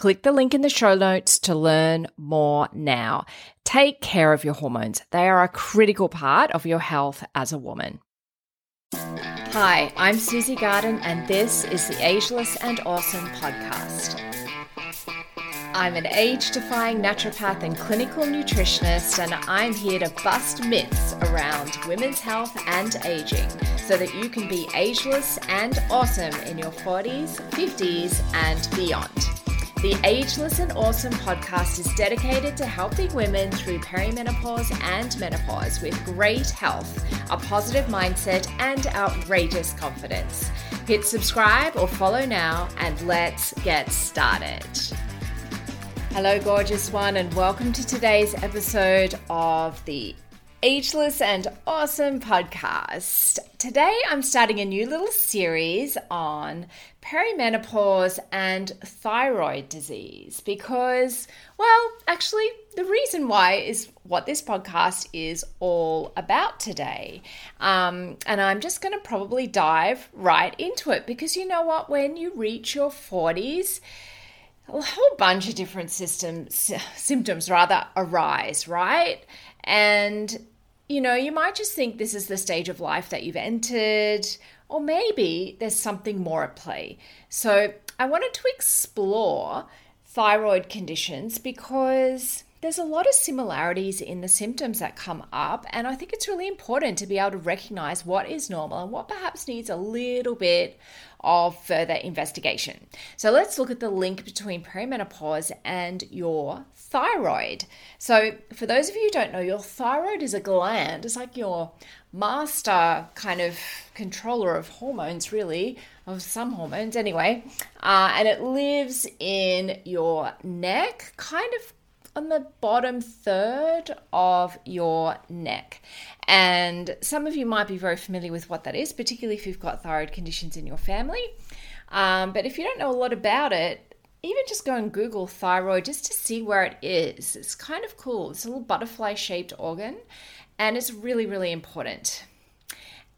Click the link in the show notes to learn more now. Take care of your hormones, they are a critical part of your health as a woman. Hi, I'm Susie Garden, and this is the Ageless and Awesome podcast. I'm an age defying naturopath and clinical nutritionist, and I'm here to bust myths around women's health and aging so that you can be ageless and awesome in your 40s, 50s, and beyond. The Ageless and Awesome podcast is dedicated to helping women through perimenopause and menopause with great health, a positive mindset, and outrageous confidence. Hit subscribe or follow now, and let's get started. Hello, gorgeous one, and welcome to today's episode of the Ageless and Awesome podcast. Today I'm starting a new little series on perimenopause and thyroid disease because, well, actually, the reason why is what this podcast is all about today. Um, and I'm just going to probably dive right into it because you know what? When you reach your 40s, a whole bunch of different systems, symptoms rather arise, right? And you know, you might just think this is the stage of life that you've entered, or maybe there's something more at play. So, I wanted to explore thyroid conditions because there's a lot of similarities in the symptoms that come up, and I think it's really important to be able to recognize what is normal and what perhaps needs a little bit of further investigation. So let's look at the link between perimenopause and your thyroid. So, for those of you who don't know, your thyroid is a gland, it's like your master kind of controller of hormones, really, of some hormones anyway, uh, and it lives in your neck, kind of on the bottom third of your neck. And some of you might be very familiar with what that is, particularly if you've got thyroid conditions in your family. Um, but if you don't know a lot about it, even just go and Google thyroid just to see where it is. It's kind of cool. It's a little butterfly shaped organ and it's really, really important.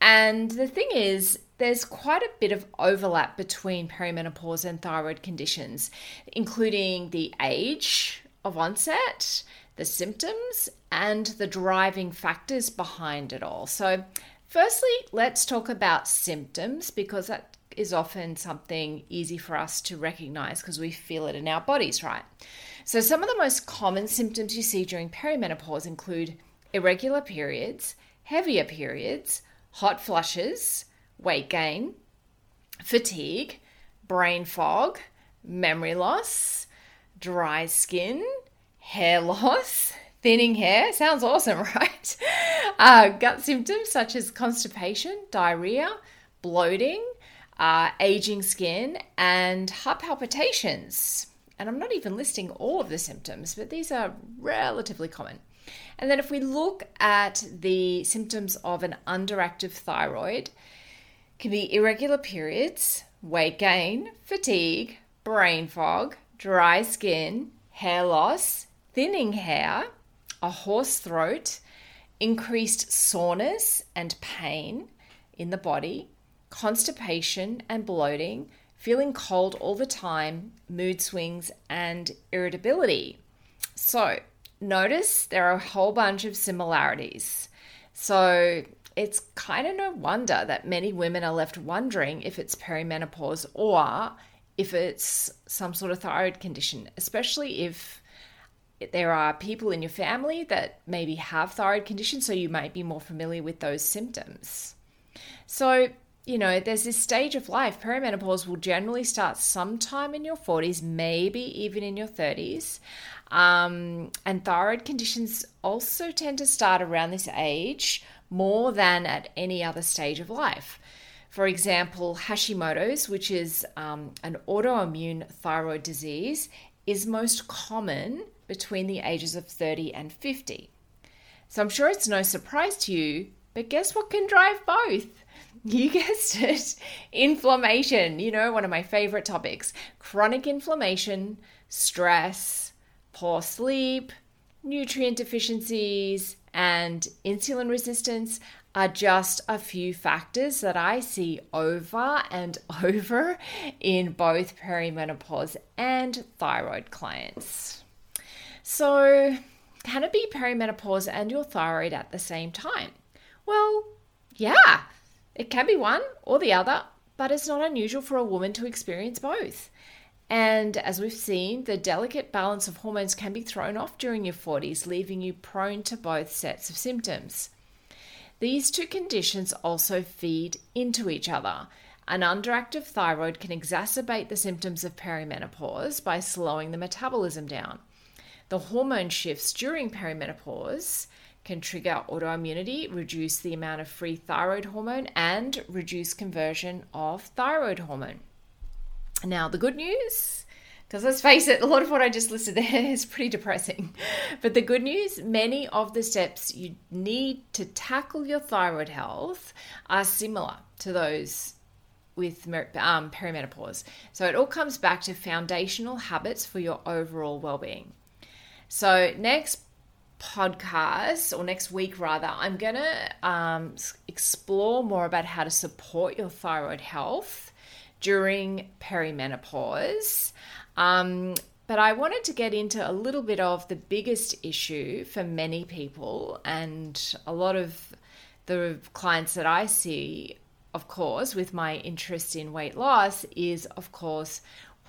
And the thing is, there's quite a bit of overlap between perimenopause and thyroid conditions, including the age, of onset, the symptoms, and the driving factors behind it all. So, firstly, let's talk about symptoms because that is often something easy for us to recognize because we feel it in our bodies, right? So, some of the most common symptoms you see during perimenopause include irregular periods, heavier periods, hot flushes, weight gain, fatigue, brain fog, memory loss, dry skin, hair loss, thinning hair. Sounds awesome, right? Uh, gut symptoms such as constipation, diarrhea, bloating, uh, aging skin, and heart palpitations. And I'm not even listing all of the symptoms, but these are relatively common. And then if we look at the symptoms of an underactive thyroid, can be irregular periods, weight gain, fatigue, brain fog, dry skin, hair loss, thinning hair, a hoarse throat, increased soreness and pain in the body, constipation and bloating, feeling cold all the time, mood swings, and irritability. So, notice there are a whole bunch of similarities. So, it's kind of no wonder that many women are left wondering if it's perimenopause or if it's some sort of thyroid condition, especially if there are people in your family that maybe have thyroid conditions, so you might be more familiar with those symptoms. So, you know, there's this stage of life. Perimenopause will generally start sometime in your 40s, maybe even in your 30s. Um, and thyroid conditions also tend to start around this age more than at any other stage of life. For example, Hashimoto's, which is um, an autoimmune thyroid disease, is most common between the ages of 30 and 50. So I'm sure it's no surprise to you, but guess what can drive both? You guessed it inflammation, you know, one of my favorite topics. Chronic inflammation, stress, poor sleep, nutrient deficiencies, and insulin resistance are just a few factors that I see over and over in both perimenopause and thyroid clients. So, can it be perimenopause and your thyroid at the same time? Well, yeah, it can be one or the other, but it's not unusual for a woman to experience both. And as we've seen, the delicate balance of hormones can be thrown off during your 40s, leaving you prone to both sets of symptoms. These two conditions also feed into each other. An underactive thyroid can exacerbate the symptoms of perimenopause by slowing the metabolism down. The hormone shifts during perimenopause can trigger autoimmunity, reduce the amount of free thyroid hormone, and reduce conversion of thyroid hormone. Now, the good news, because let's face it, a lot of what I just listed there is pretty depressing. But the good news many of the steps you need to tackle your thyroid health are similar to those with um, perimenopause. So it all comes back to foundational habits for your overall well being. So, next podcast, or next week rather, I'm to um, explore more about how to support your thyroid health during perimenopause. Um, but I wanted to get into a little bit of the biggest issue for many people and a lot of the clients that I see, of course, with my interest in weight loss, is of course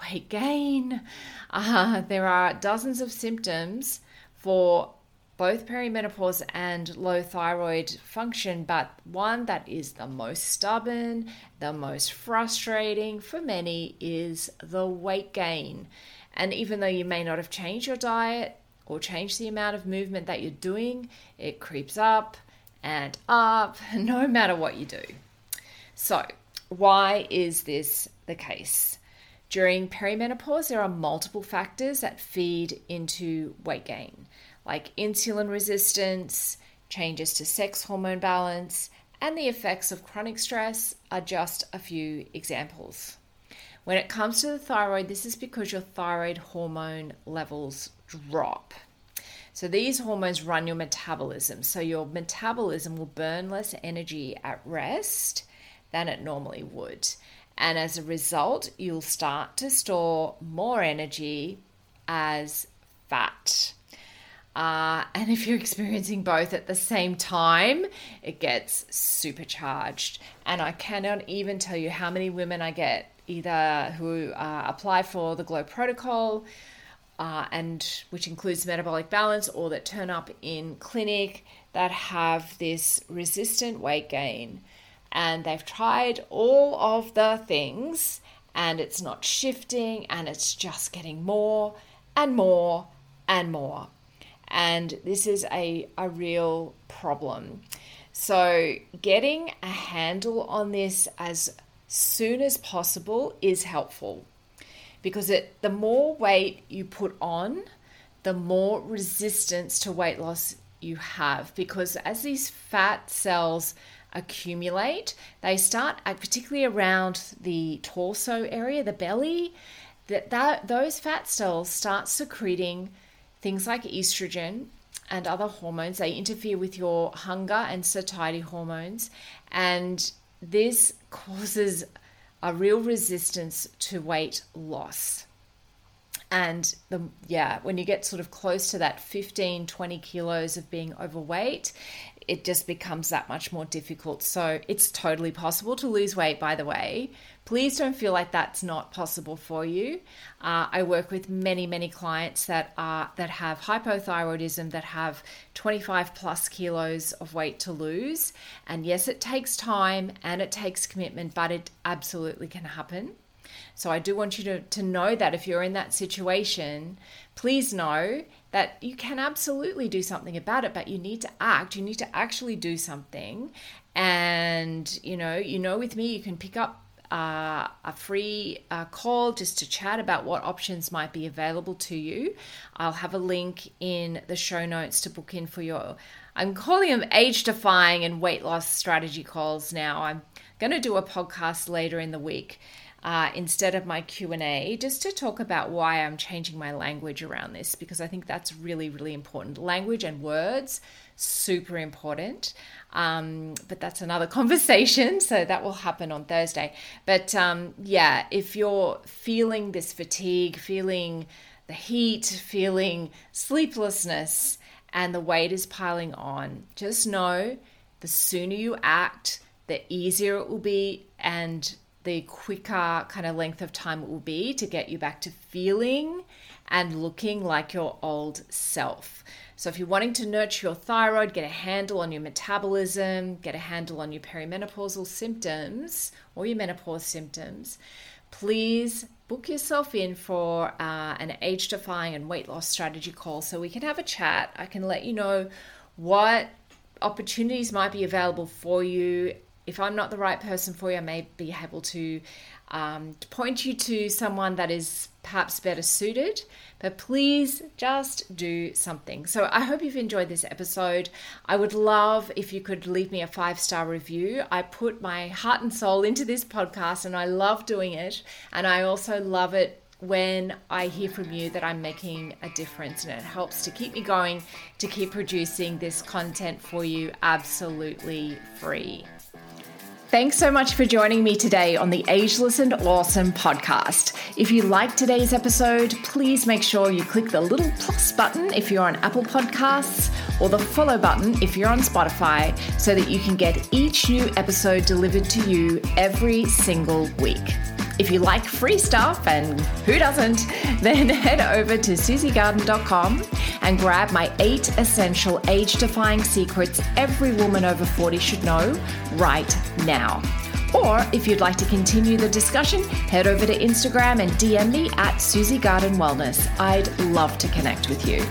weight gain. Uh, there are dozens of symptoms for both perimenopause and low thyroid function, but one that is the most stubborn, the most frustrating for many is the weight gain. And even though you may not have changed your diet or changed the amount of movement that you're doing, it creeps up and up no matter what you do. So, why is this the case? During perimenopause, there are multiple factors that feed into weight gain like insulin resistance, changes to sex hormone balance, and the effects of chronic stress are just a few examples. When it comes to the thyroid, this is because your thyroid hormone levels drop. So these hormones run your metabolism. So your metabolism will burn less energy at rest than it normally would. And as a result, you'll start to store more energy as fat. Uh, and if you're experiencing both at the same time, it gets supercharged. And I cannot even tell you how many women I get either who uh, apply for the Glow Protocol, uh, and which includes metabolic balance, or that turn up in clinic that have this resistant weight gain. And they've tried all of the things, and it's not shifting, and it's just getting more and more and more. And this is a, a real problem. So, getting a handle on this as soon as possible is helpful. Because it the more weight you put on, the more resistance to weight loss you have. Because as these fat cells accumulate, they start uh, particularly around the torso area, the belly, that, that those fat cells start secreting things like estrogen and other hormones, they interfere with your hunger and satiety hormones. And this causes a real resistance to weight loss. And the yeah, when you get sort of close to that 15, 20 kilos of being overweight, it just becomes that much more difficult. So it's totally possible to lose weight, by the way. Please don't feel like that's not possible for you. Uh, I work with many, many clients that are that have hypothyroidism, that have 25 plus kilos of weight to lose. And yes, it takes time and it takes commitment, but it absolutely can happen. So I do want you to, to know that if you're in that situation, please know that you can absolutely do something about it, but you need to act. You need to actually do something. And, you know, you know, with me, you can pick up uh, a free uh, call just to chat about what options might be available to you. I'll have a link in the show notes to book in for your, I'm calling them age defying and weight loss strategy calls now. I'm going to do a podcast later in the week uh, instead of my q&a just to talk about why i'm changing my language around this because i think that's really really important. Language and words super important. Um, but that's another conversation so that will happen on thursday. But um, yeah if you're feeling this fatigue feeling the heat feeling sleeplessness and the weight is piling on just know the sooner you act the easier it will be and the quicker kind of length of time it will be to get you back to feeling and looking like your old self. So, if you're wanting to nurture your thyroid, get a handle on your metabolism, get a handle on your perimenopausal symptoms or your menopause symptoms, please book yourself in for uh, an age defying and weight loss strategy call so we can have a chat. I can let you know what opportunities might be available for you if I'm not the right person for you, I may be able to um, point you to someone that is perhaps better suited. But please just do something. So I hope you've enjoyed this episode. I would love if you could leave me a five star review. I put my heart and soul into this podcast and I love doing it. And I also love it when I hear from you that I'm making a difference and it helps to keep me going to keep producing this content for you absolutely free. Thanks so much for joining me today on the Ageless and Awesome podcast. If you liked today's episode, please make sure you click the little plus button if you're on Apple Podcasts or the follow button if you're on Spotify so that you can get each new episode delivered to you every single week. If you like free stuff, and who doesn't, then head over to susiegarden.com and grab my eight essential age defying secrets every woman over 40 should know right now. Or if you'd like to continue the discussion, head over to Instagram and DM me at Susie Garden Wellness. I'd love to connect with you.